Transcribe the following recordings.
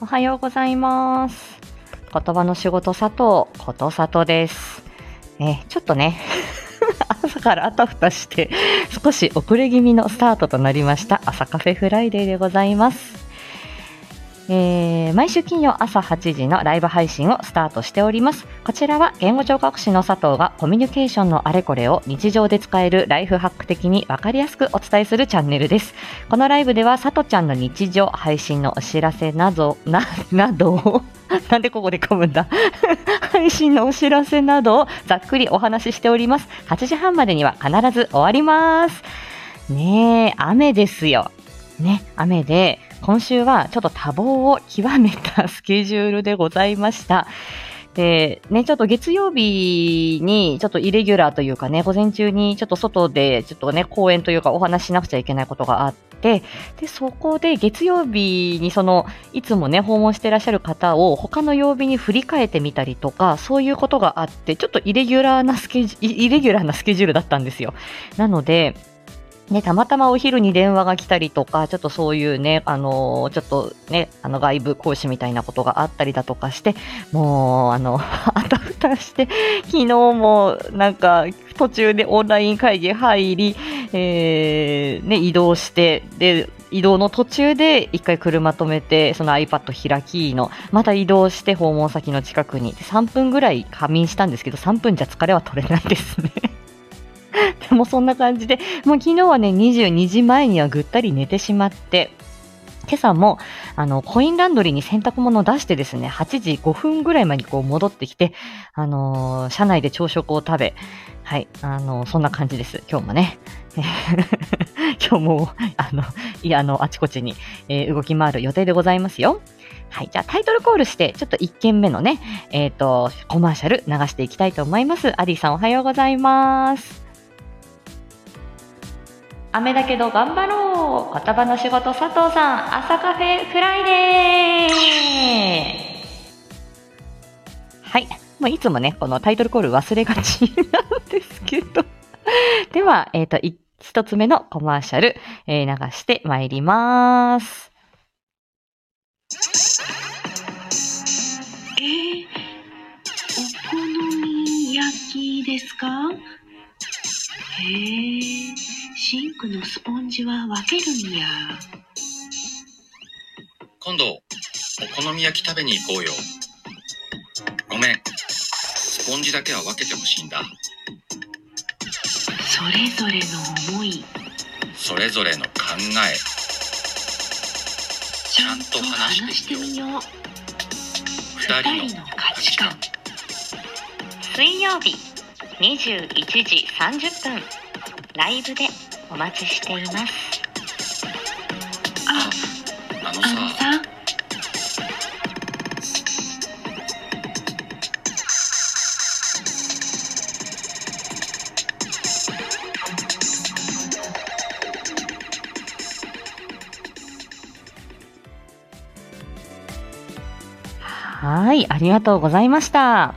おはようございます。言葉の仕事佐藤ことさとです。えちょっとね、朝からあたふたして、少し遅れ気味のスタートとなりました朝カフェフライデーでございます。えー毎週金曜朝8時のライブ配信をスタートしております。こちらは言語聴覚士の佐藤がコミュニケーションのあれこれを日常で使えるライフハック的にわかりやすくお伝えするチャンネルです。このライブでは佐藤ちゃんの日常配信のお知らせなど、な、などを、なんでここで噛むんだ？配信のお知らせなどをざっくりお話ししております。8時半までには必ず終わります。ねえ、雨ですよ。ね、雨で、今週はちょっと多忙を極めたスケジュールでございました。で、ね、ちょっと月曜日にちょっとイレギュラーというかね、午前中にちょっと外でちょっとね、講演というかお話しなくちゃいけないことがあって、で、そこで月曜日にその、いつもね、訪問してらっしゃる方を他の曜日に振り替えてみたりとか、そういうことがあって、ちょっとイレギュラーなスケジュール、イレギュラーなスケジュールだったんですよ。なので、ね、たまたまお昼に電話が来たりとか、ちょっとそういうね、あのーちょっとね、あの外部講師みたいなことがあったりだとかして、もう、あの、あたふたして、昨日もなんか途中でオンライン会議入り、えーね、移動して、で、移動の途中で一回車止めて、その iPad 開きの、また移動して訪問先の近くに、3分ぐらい仮眠したんですけど、3分じゃ疲れは取れないですね。でもそんな感じで、もう昨日はね、22時前にはぐったり寝てしまって、今朝も、あの、コインランドリーに洗濯物を出してですね、8時5分ぐらい前にこう戻ってきて、あのー車内で朝食を食べ、はい、あのーそんな感じです。今日もね。今日も、あの、いや、あの、あちこちに、えー動き回る予定でございますよ。はい、じゃあタイトルコールして、ちょっと1件目のね、えっ、と、コマーシャル流していきたいと思います。アディさんおはようございます。雨だけど頑張ろう言葉の仕事佐藤さん朝カフェフライデーはい。もういつもね、このタイトルコール忘れがちなんですけど。では、えっ、と、い一つ目のコマーシャル、えー流してまいります。えー、お好み焼きですか？へえ、シンクのスポンジは分けるんや。今度、お好み焼き食べに行こうよ。ごめん。スポンジだけは分けてほしいんだ。それぞれの思い、それぞれの考え。ちゃんと話してみよう。二人の価値観。水曜日21時30分、ライブでお待ちしています。あ、あのあのさ、さ、はい、ありがとうございました。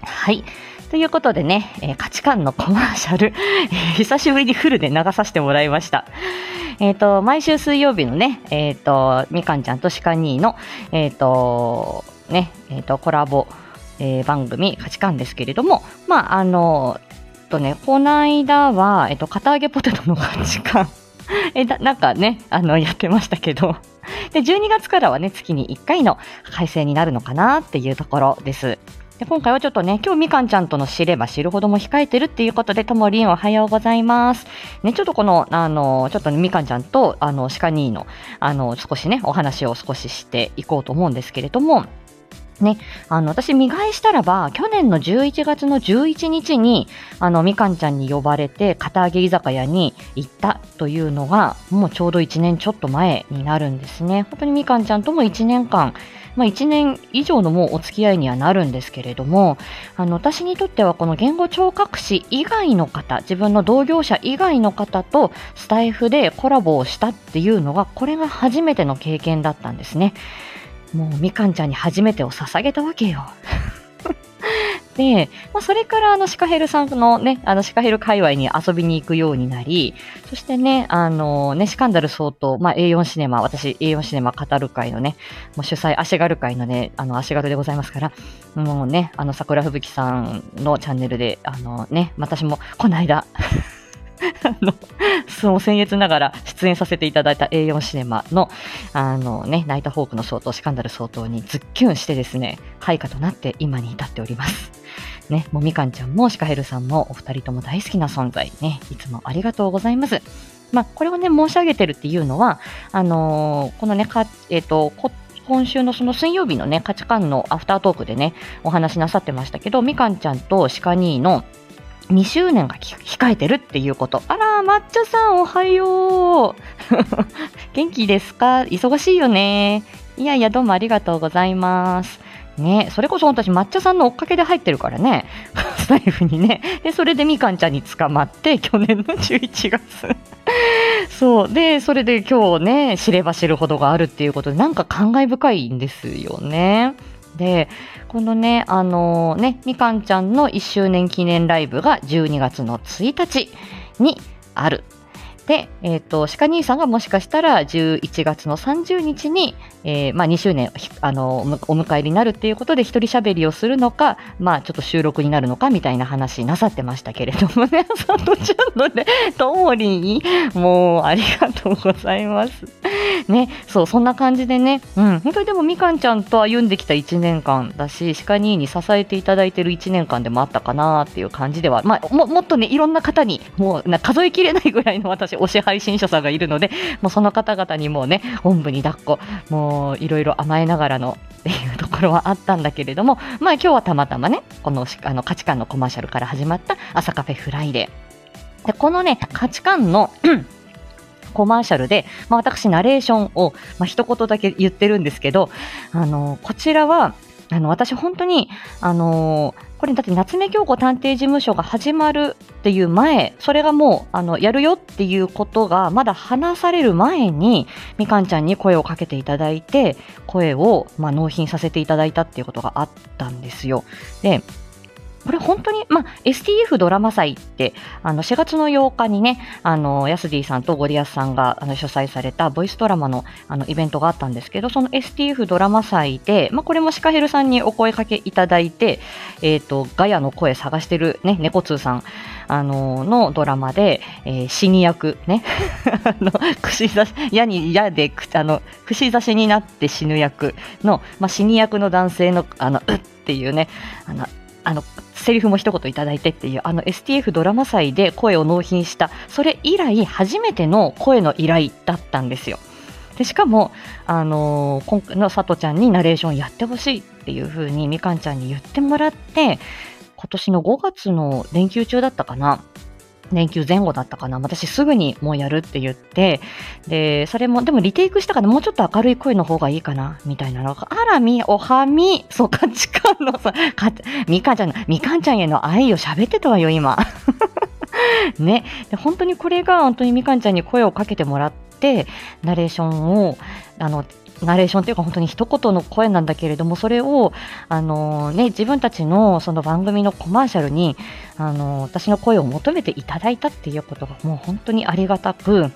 はい。ということでね、えー価値観のコマーシャル、久しぶりにフルで流させてもらいました。えっ、と、毎週水曜日のね、えっ、と、みかんちゃんとシカ兄の、えっ、と、ね、えっ、と、コラボ、えー番組、価値観ですけれども、まあ、あの、えっとね、この間は、えっ、と、片揚げポテトの価値観、えだなんかね、あの、やってましたけど、で、12月からはね、月に1回の改正になるのかなっていうところです。で今回はちょっとね、今日みかんちゃんとの知れば知るほども控えてるっていうことで、ともりんおはようございます。ね、ちょっとこの、あの、ちょっとねみかんちゃんと、あの、鹿兄の、あの、少しね、お話を少ししていこうと思うんですけれども、ね、あの、私、見返したらば、去年の11月の11日に、あの、みかんちゃんに呼ばれて、片揚げ居酒屋に行ったというのが、もうちょうど1年ちょっと前になるんですね。本当にみかんちゃんとも1年間、まあ、1年以上のもうお付き合いにはなるんですけれども、あの、私にとってはこの言語聴覚士以外の方、自分の同業者以外の方とスタイフでコラボをしたっていうのが、これが初めての経験だったんですね。もうみかんちゃんに初めてを捧げたわけよ。で、まあ、それからあのシカヘルさんのね、あのシカヘル界隈に遊びに行くようになり、そしてね、あのね、シカンダル相当、まあ、A4 シネマ、私 A4 シネマ語る会のね、もう主催、足軽会のね、あの足軽でございますから、もうね、あの桜吹雪さんのチャンネルで、あのね、私もこの間、あの、その僭越ながら出演させていただいた A4 シネマの、あのね、ナイターホークの相当、シカンダル相当にズッキュンしてですね、開花となって今に至っております。ね、もうみかんちゃんもシカヘルさんもお二人とも大好きな存在ね、いつもありがとうございます。まあ、これをね、申し上げてるっていうのは、あのー、このね、かえっ、ー、と、今週のその水曜日のね、価値観のアフタートークでね、お話しなさってましたけど、みかんちゃんとシカ兄の2周年が控えてるっていうこと。あら、抹茶さんおはよう。元気ですか？忙しいよね。いやいや、どうもありがとうございます。ね、それこそ私、抹茶さんの追っかけで入ってるからね、スタイフにね。で、それでみかんちゃんに捕まって、去年の11月。そう。で、それで今日ね、知れば知るほどがあるっていうことで、なんか感慨深いんですよね。で、このね、あのー、ね、みかんちゃんの1周年記念ライブが12月の1日にあるで、えっ、ー、と、鹿兄さんがもしかしたら11月の30日に、えー、まあ2周年、あの、お迎えになるっていうことで一人喋りをするのか、まあちょっと収録になるのかみたいな話なさってましたけれどもね、さとちゃんのね、ともりん、もうありがとうございます。ね、そう、そんな感じでね、うん、本当にでもみかんちゃんと歩んできた1年間だし、鹿兄に支えていただいてる1年間でもあったかなっていう感じでは、まあも、もっとね、いろんな方に、もうな数えきれないぐらいの私、推し配信者さんがいるので、もうその方々にもね、おんぶに抱っこ、もういろいろ甘えながらのっていうところはあったんだけれども、まあ今日はたまたまね、このあの価値観のコマーシャルから始まった朝カフェフライデー。で、このね、価値観の、コマーシャルで、まあ、私、ナレーションを、まあ、一言だけ言ってるんですけど、あの、こちらは、あの、私本当に、あのー、これだって夏目京子探偵事務所が始まるっていう前、それがもう、あの、やるよっていうことがまだ話される前に、みかんちゃんに声をかけていただいて、声を、まあ、納品させていただいたっていうことがあったんですよ。で、これ本当に、まあ、STF ドラマ祭って、あの、4月の8日にね、あの、ヤスディさんとゴリアスさんが、あの、主催されたボイスドラマの、あの、イベントがあったんですけど、その STF ドラマ祭で、まあ、これもシカヘルさんにお声かけいただいて、えっ、ー、と、ガヤの声探してるね、猫通さん、あの、のドラマで、えー、死に役、ね、あの、串刺し、矢に矢で、あの、串刺しになって死ぬ役の、まあ、死に役の男性の、あの、うっていうね、あの、あの、セリフも一言いただいてっていう、あの STF ドラマ祭で声を納品した、それ以来初めての声の依頼だったんですよ。で、しかも、あのー、今回のさとちゃんにナレーションやってほしいっていう風にみかんちゃんに言ってもらって、今年の5月の連休中だったかな。連休前後だったかな。私すぐにもうやるって言って、で、それも、でもリテイクしたからもうちょっと明るい声の方がいいかな、みたいなのが、あらみ、おはみ、そう、価値観のさ、かみかんちゃんの、みかんちゃんへの愛を喋ってたわよ、今。ね。で、本当にこれが本当にみかんちゃんに声をかけてもらって、ナレーションを、あの、ナレーションというか本当に一言の声なんだけれどもそれをあの、ね、自分たちのその番組のコマーシャルにあの私の声を求めていただいたっていうことがもう本当にありがたく。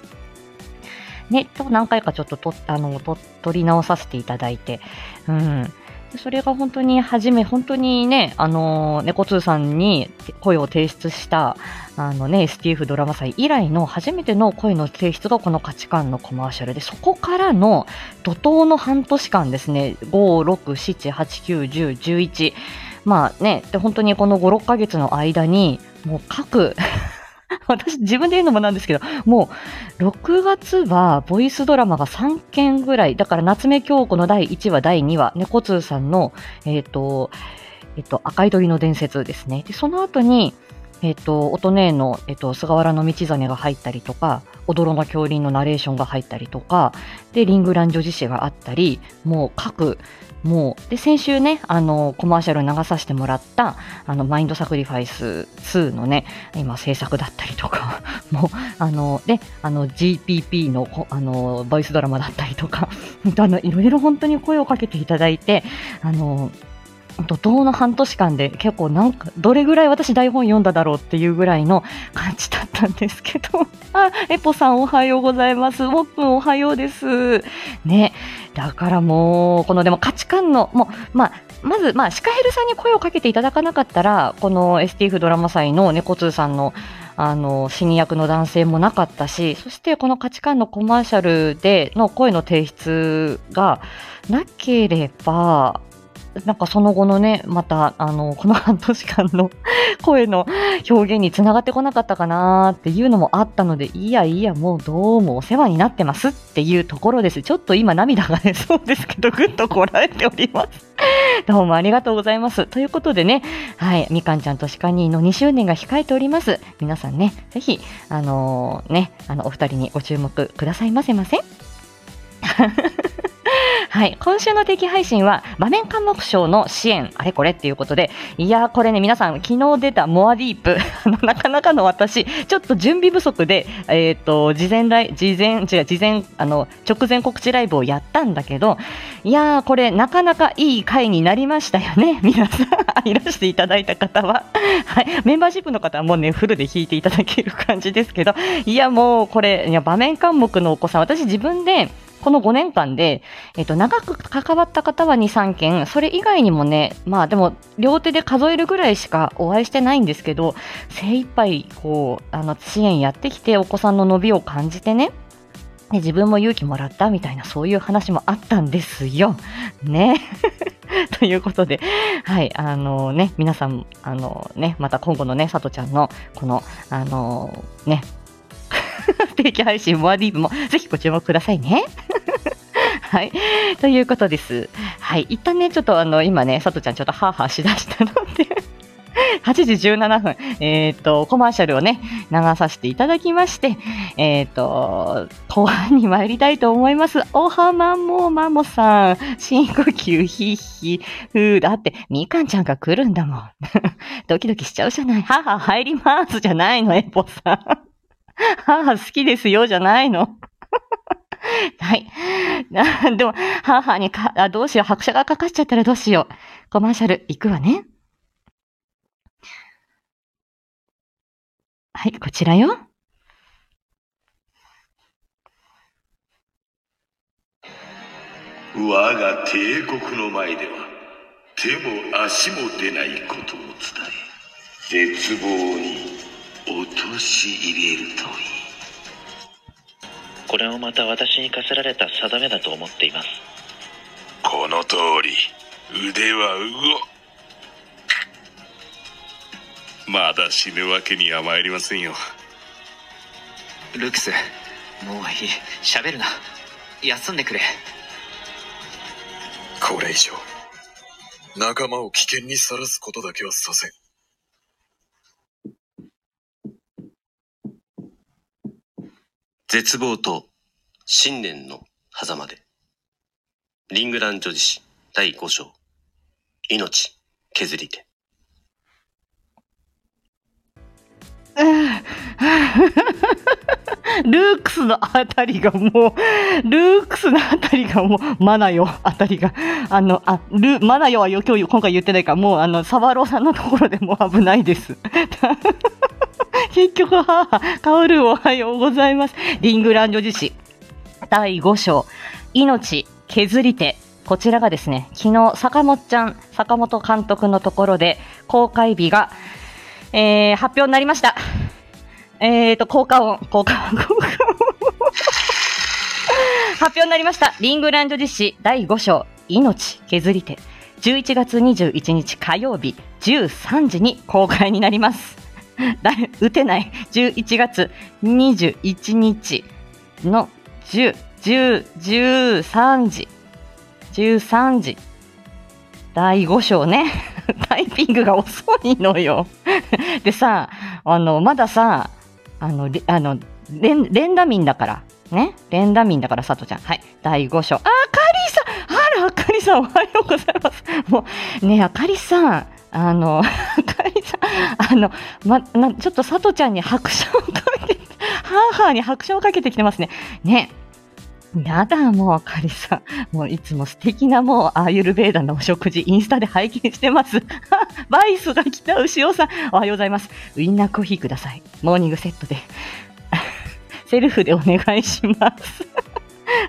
ね、何回かちょっととあの取り直させていただいて、うん、それが本当に初め、本当にね、あの、猫通さんに声を提出した、あのね、STF ドラマ祭以来の初めての声の提出がこの価値観のコマーシャル。で、そこからの怒涛の半年間ですね、5、6、7、8、9、10、11、まあね、で本当にこの5、6ヶ月の間に、もう各 私自分で言うのもなんですけど、もう6月はボイスドラマが3件ぐらい、だから夏目京子の第1話、第2話、猫通さんの、えっ、ー、と、えっ、ー、と、赤い鳥の伝説ですね。で、その後に、えっ、ー、と、音音の、えっ、と、菅原の道真が入ったりとか、踊ろの恐竜のナレーションが入ったりとか、で、リングラン女子誌があったり、もう各、もう、で、先週ね、あの、コマーシャル流させてもらった、あの、マインドサクリファイス2のね、今制作だったりとか、もう、あの、で、あの、GPP の、あの、ボイスドラマだったりとか、あの、いろいろ本当に声をかけていただいて、あの、怒涛の半年間で結構なんかどれぐらい私台本読んだだろうっていうぐらいの感じだったんですけど。あエポさんおはようございます。モップンおはようです。ね。だからもうこのでも価値観のもうまあまず、まあ、シカヘルさんに声をかけていただかなかったら、この STF ドラマ祭の猫通さんの、あの、死に役の男性もなかったし、そしてこの価値観のコマーシャルでの声の提出がなければ、なんかその後のね、また、あの、この半年間の声の表現につながってこなかったかなっていうのもあったので、いやいや、もうどうもお世話になってますっていうところです。ちょっと今涙が出そうですけど、ぐっとこらえております。どうもありがとうございます。ということでね、はい、みかんちゃんとシカニーの2周年が控えております。皆さんね、ぜひ、あのー、ね、あの、お二人にご注目くださいませませ。はい。今週の定期配信は、場面科目賞の支援、あれこれっていうことで、いやー、これね、皆さん、昨日出たモアディープ、あの、なかなかの私、ちょっと準備不足で、えっ、ー、と、事前ライ、事前、違う、事前、あの、直前告知ライブをやったんだけど、いやー、これ、なかなかいい回になりましたよね。皆さん、いらしていただいた方は。はい。メンバーシップの方はもうね、フルで弾いていただける感じですけど、いや、もう、これ、いや、場面科目のお子さん、私自分で、この5年間で、えっと、長く関わった方は2、3件、それ以外にもね、まあでも、両手で数えるぐらいしかお会いしてないんですけど、精一杯、こう、あの、支援やってきて、お子さんの伸びを感じてね、で自分も勇気もらったみたいな、そういう話もあったんですよ。ね。ということで、はい、あのね、皆さん、あのね、また今後のね、さとちゃんの、この、あのね、定期配信、モアディーブもぜひご注目くださいね。はい。ということです。はい。一旦ね、ちょっとあの、今ね、さとちゃんちょっとハーハーしだしたので 8時17分、えっ、ー、と、コマーシャルをね、流させていただきまして、えっ、ー、と、後半に参りたいと思います。おはまもまもさん、深呼吸ひひ、ふー、だって、みかんちゃんが来るんだもん。ドキドキしちゃうじゃない。母入りますじゃないの、エポさん。母好きですよじゃないの。はい。でも、母にか、あ、どうしよう。拍車がかかっちゃったらどうしよう。コマーシャル行くわね。はい、こちらよ。我が帝国の前では手も足も出ないことを伝え絶望に陥れるといいこれもまた私に課せられた定めだと思っています。この通り。腕は動まだ死ぬわけには参りませんよ。ルクスもういい。喋るな。休んでくれ。これ以上。仲間を危険にさらすことだけはさせん絶望と信念の狭間で。リングラン女子史第5章。命削り手。ルークスのあたりがもう、ルークスのあたりがもう、マナヨあたりが、あの、あ、ル、マナヨは今日、今回言ってないから、もう、あの、サバローさんのところでも危ないです。結局、は、カオルおはようございます。リングランド自史第5章、命削り手。こちらがですね、昨日、坂本ちゃん、坂本監督のところで、公開日が、えー、発表になりました。えーと、効果音、効果音、効果音。発表になりました。リングランド実施第5章、命削り手。11月21日火曜日13時に公開になります。打てない。11月21日の10、10、13時。13時。第5章ね。タイピングが遅いのよ。でさ、あの、まださ、あの、あの、連、連打民だから。ね？連打民だから、さとちゃん。はい。第5章。あ、あかりさんあら、あかりさん、おはようございます。もう、ねあかりさん、あの、あかり、あの、ま、なちょっとさとちゃんに拍車をかけて、ハーハーに拍車をかけてきてますね。ね。やだ、もう、あかりさん。もう、いつも素敵な、もう、アーユルベーダのお食事、インスタで拝見してます。バイスが来た、牛尾さん。おはようございます。ウインナーコーヒーください。モーニングセットで。セルフでお願いします。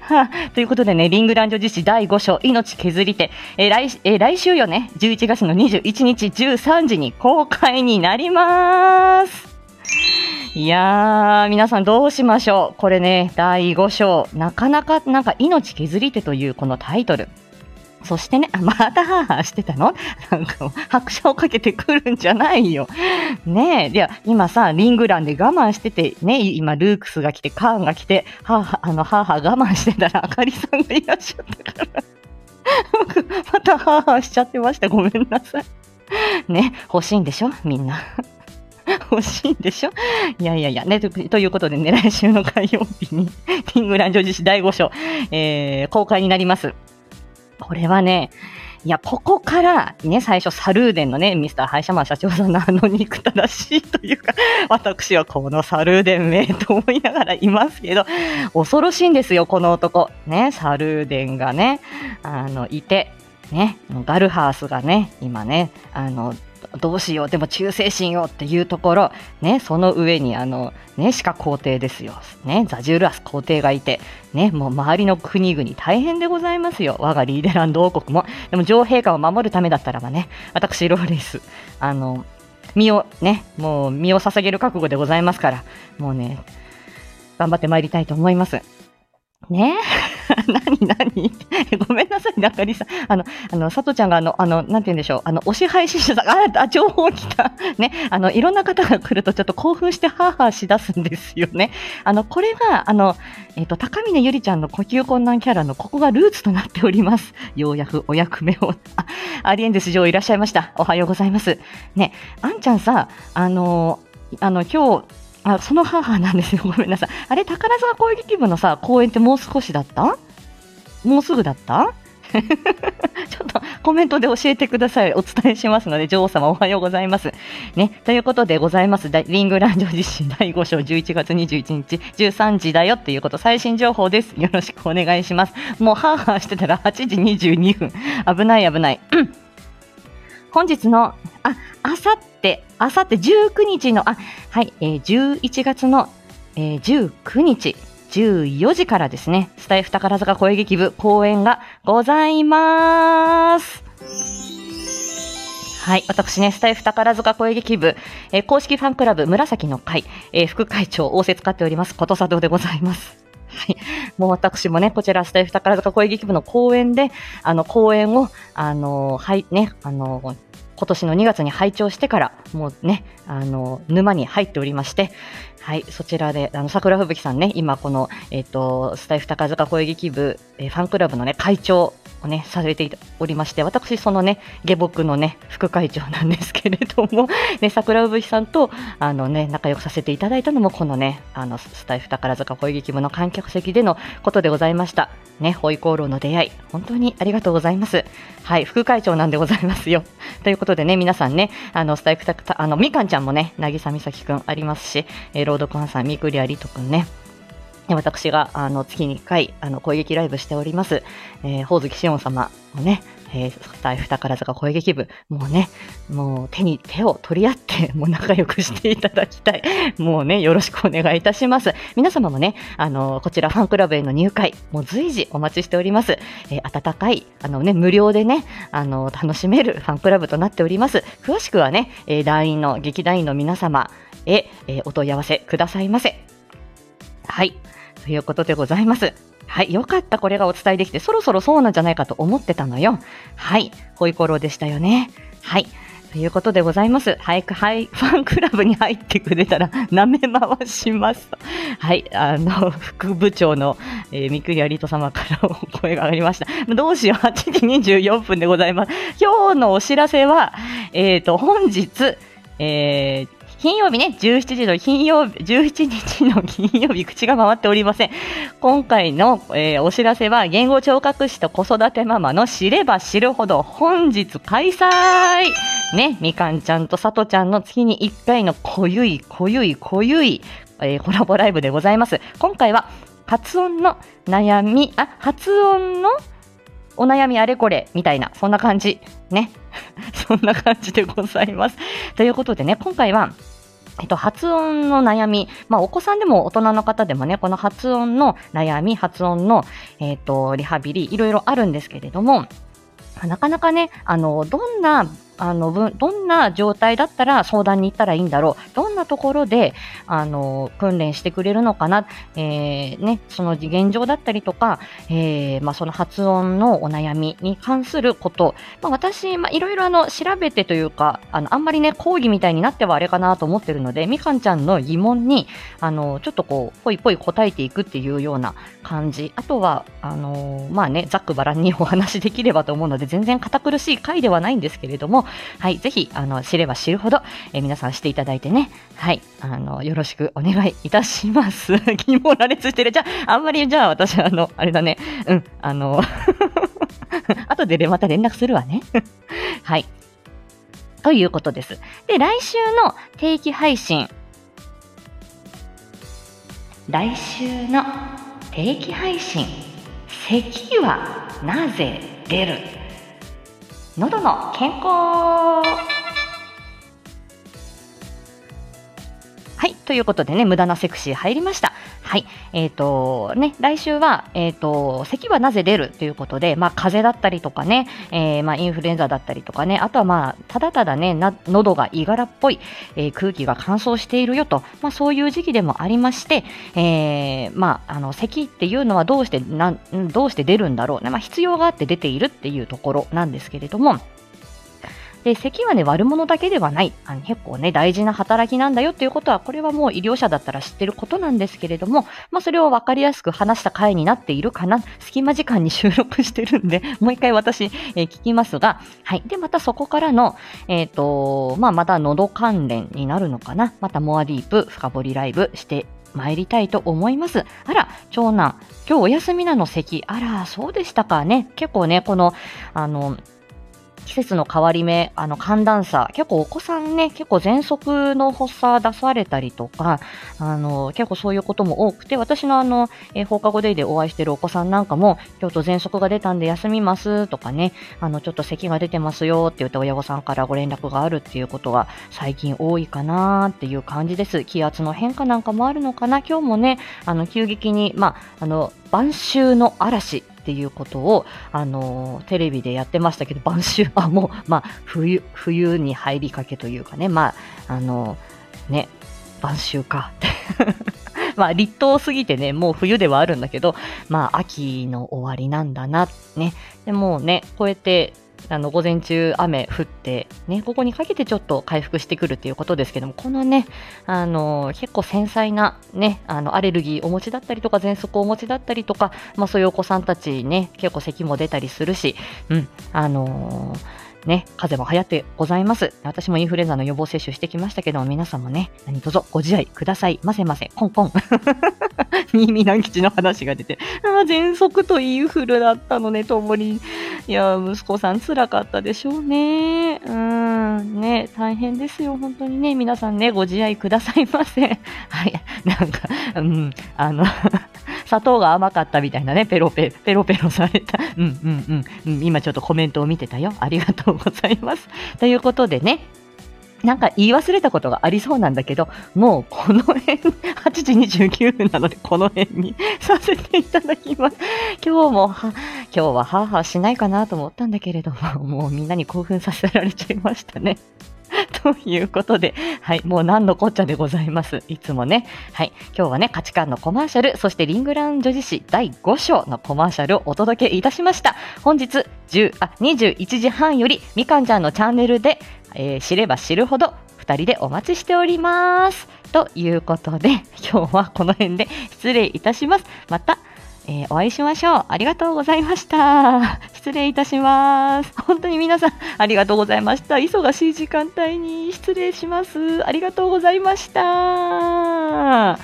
は あということでね、リングランド実施第5章、命削り手、えー来えー来週よね、11月の21日13時に公開になります。いやー、皆さんどうしましょう。これね、第5章、なかなか、なんか命削り手というこのタイトル。そしてね、あまたハーハーしてたの？なんか拍車をかけてくるんじゃないよ。ねえ、いや、今さ、リングランで我慢してて、ね、今、ルークスが来て、カーンが来て、ハーハー、あの、ハーハー我慢してたら、あかりさんがいらっしゃったから、僕、またハーハーしちゃってました。ごめんなさい。ね、欲しいんでしょ？みんな。欲しいんでしょ？いやいやいや、ね、とということでね、来週の火曜日に、リングランド実施第5章、えー公開になります。これはね、いや、ここから、ね、最初、サルーデンのね、ミスターハイシャマン社長さんのあの憎たらしいというか、私はこのサルーデンめと思いながらいますけど、恐ろしいんですよ、この男。ね、サルーデンがね、あの、いて、ね、ガルハースがね、今ね、あの、どうしよう、でも忠誠心よっていうところ、ね、その上に、あの、ね、シカ皇帝ですよ。ね、ザジュールアス皇帝がいて、ね、もう周りの国々大変でございますよ。我がリーデランド王国も。でも女王陛下を守るためだったらばね、私、ローレイス、あの、身をね、もう身を捧げる覚悟でございますから、もうね、頑張って参りたいと思います。ね何 何？ごめんなさい、中里さん。あの、あの、佐藤ちゃんが、あの、あの、なんて言うんでしょう。あの、推し配信者さん、あ、あ、情報来た。ね。あの、いろんな方が来るとちょっと興奮してハーハーしだすんですよね。あの、これが、あの、えっ、と、高峰ゆりちゃんの呼吸困難キャラのここがルーツとなっております。ようやくお役目を。あ、アリエンデス女王いらっしゃいました。おはようございます。ね、あんちゃんさ、あの、あの、今日、あ、その母なんですよ。ごめんなさい。あれ、宝塚攻撃部のさ、公演ってもう少しだった？もうすぐだった？ちょっとコメントで教えてください。お伝えしますので、女王様おはようございます。ね、ということでございます。だリングランド実施第5章11月21日13時だよっていうこと、最新情報です。よろしくお願いします。もうハーハーしてたら8時22分。危ない危ない。う ん本日の、あ、あさって、あさって19日の、あ、はい、えー11月の、えー19日、14時からですね、スタイフ宝塚声劇部公演がございます。はい。私ね、スタイフ宝塚声劇部、えー公式ファンクラブ紫の会、えー副会長、仰せ使っております、ことさとでございます。はい。もう私もね、こちらスタイフ宝塚声劇部の公演で、あの、公演を、あの、はい、ね、あの、今年の2月に拝聴してから、もうね、あの、沼に入っておりまして、はい、そちらで、あの、桜吹雪さんね、今この、えっ、と、スタイフ宝塚声劇部、えーファンクラブのね、会長をね、されておりまして、私、そのね、下僕のね、副会長なんですけれども、ね、桜吹雪さんと、あのね、仲良くさせていただいたのも、このね、あの、スタイフ宝塚声劇部の観客席でのことでございました。ね、ホイコーローの出会い、本当にありがとうございます。はい、副会長なんでございますよ。ということでね、皆さんね、あの、スタイフた、あの、みかんちゃんもね、渚美咲くんありますし、えー、ロードコンさん、みくりありとくんね、私があの月に1回あの声劇ライブしております、えー、ほおずきしおん様もね、えー、スタイフ宝塚声劇部、もうね、もう手に手を取り合って、もう仲良くしていただきたい。もうね、よろしくお願いいたします。皆様もね、あの、こちらファンクラブへの入会、もう随時お待ちしております。えー温かい、あのね、無料でね、あの、楽しめるファンクラブとなっております。詳しくはね、えー団員の、劇団員の皆様へ、えーお問い合わせくださいませ。はい。ということでございます。はい。よかった。これがお伝えできて、そろそろそうなんじゃないかと思ってたのよ。はい。ホイコロでしたよね。はい。ということでございます。早く、はい、ファンクラブに入ってくれたら、舐め回します。はい、あの、副部長の、えー、三栗有人様からお声が上がりました。どうしよう、8時24分でございます。今日のお知らせは、えっ、と、本日、えー、金曜日ね、17時の金曜日、17日の金曜日、口が回っておりません。今回の、えーお知らせは、言語聴覚士と子育てママの知れば知るほど本日開催ね、みかんちゃんとさとちゃんの月に1回の濃ゆい、濃ゆい、濃ゆい、えーコラボライブでございます。今回は、発音の悩み、あ、発音のお悩みあれこれみたいな、そんな感じ。ね。そんな感じでございます。ということでね、今回は、えっと、発音の悩み、まあ、お子さんでも大人の方でもね、この発音の悩み、発音の、えっと、リハビリ、いろいろあるんですけれども、なかなかね、あの、どんなあのどんな状態だったら相談に行ったらいいんだろう、どんなところであの訓練してくれるのかな、えー、ね、その現状だったりとか、えー、まあ、その発音のお悩みに関すること、まあ、私、まあ、いろいろあの調べてというかあの、あんまりね、講義みたいになってはあれかなと思ってるので、みかんちゃんの疑問にあのちょっとこう、ぽいぽい答えていくっていうような感じ、あとは、あのまあね、ざっくばらんにお話できればと思うので、全然堅苦しい回ではないんですけれども、はい、ぜひ、あの、知れば知るほど、えー、皆さんしていただいてね、はい、あの、よろしくお願いいたします。疑問羅列してる。じゃあ、あんまり、じゃあ、私、あの、あれだね、うん、あの、後でまた連絡するわね。はい。ということです。で、来週の定期配信。来週の定期配信。咳はなぜ出る？喉の健康。はい。ということでね、無駄なセクシー入りました。はい。えっ、ー、と、ね、来週は、えっ、ー、と、咳はなぜ出るということで、まあ、風邪だったりとかね、えー、まあ、インフルエンザだったりとかね、あとはまあ、ただただね、な喉がいがらっぽい、えー、空気が乾燥しているよと、まあ、そういう時期でもありまして、えー、まあ、あの、咳っていうのはどうして、などうして出るんだろうね。まあ、必要があって出ているっていうところなんですけれども、で、咳はね、悪者だけではない。あの結構ね、大事な働きなんだよっていうことは、これはもう医療者だったら知ってることなんですけれども、まあ、それを分かりやすく話した回になっているかな。隙間時間に収録してるんで、もう一回私、えー、聞きますが、はい。で、またそこからの、えっ、ー、と、まあ、また喉関連になるのかな。またモアディープ、深掘りライブして参りたいと思います。あら、長男、今日お休みなの？咳。あら、そうでしたかね。結構ね、この、あの、季節の変わり目、あの寒暖差、結構お子さんね、結構喘息の発作出されたりとか、あの、結構そういうことも多くて、私のあの、えー、放課後デイでお会いしてるお子さんなんかも、ちょっと喘息が出たんで休みますとかね、あの、ちょっと咳が出てますよって言って親御さんからご連絡があるっていうことが最近多いかなっていう感じです。気圧の変化なんかもあるのかな今日もね、あの、急激に、まあ、あの、晩秋の嵐っていうことを、あのテレビでやってましたけど、晩秋、は、もう、まあ、冬、冬に入りかけというかね、まあ、あのね、晩秋か。まあ、立冬過ぎてね、もう冬ではあるんだけど、まあ、秋の終わりなんだな、ね。でもね、こうやってあの午前中雨降って、ね、ここにかけてちょっと回復してくるということですけども、このね、あの結構繊細な、ね、あのアレルギーお持ちだったりとか、喘息をお持ちだったりとか、まあ、そういうお子さんたちね、結構咳も出たりするし、うん、あのーね、風邪も流行ってございます。私もインフルエンザの予防接種してきましたけど、皆さんもね、何卒ご自愛くださいませませ、コンコン。新見南吉の話が出て、ああ、喘息とインフルだったのね、ともに。いや、息子さん辛かったでしょうね。うん、ね、大変ですよ、本当にね。皆さんね、ご自愛くださいませ。はい、なんか、うん、あの砂糖が甘かったみたいなね、ペロペ、ペロペロされた。うんうんうん。今ちょっとコメントを見てたよ。ありがとうございます。ということでね、なんか言い忘れたことがありそうなんだけど、もうこの辺、8時29分なのでこの辺にさせていただきます。今日もは、今日はハーハーしないかなと思ったんだけれども、もうみんなに興奮させられちゃいましたね。ということで、はい、もう何のこっちゃでございます。いつもね。はい、今日はね、価値観のコマーシャル、そしてリングラウン女子誌第5章のコマーシャルをお届けいたしました。本日10あ21時半より、みかんちゃんのチャンネルで、えー、知れば知るほど、2人でお待ちしております。ということで、今日はこの辺で失礼いたします。またえー、お会いしましょう。ありがとうございました。失礼いたします。本当に皆さん、ありがとうございました。忙しい時間帯に失礼します。ありがとうございました。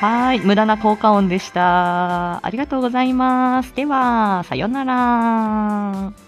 はい、無駄な効果音でした。ありがとうございます。では、さようなら。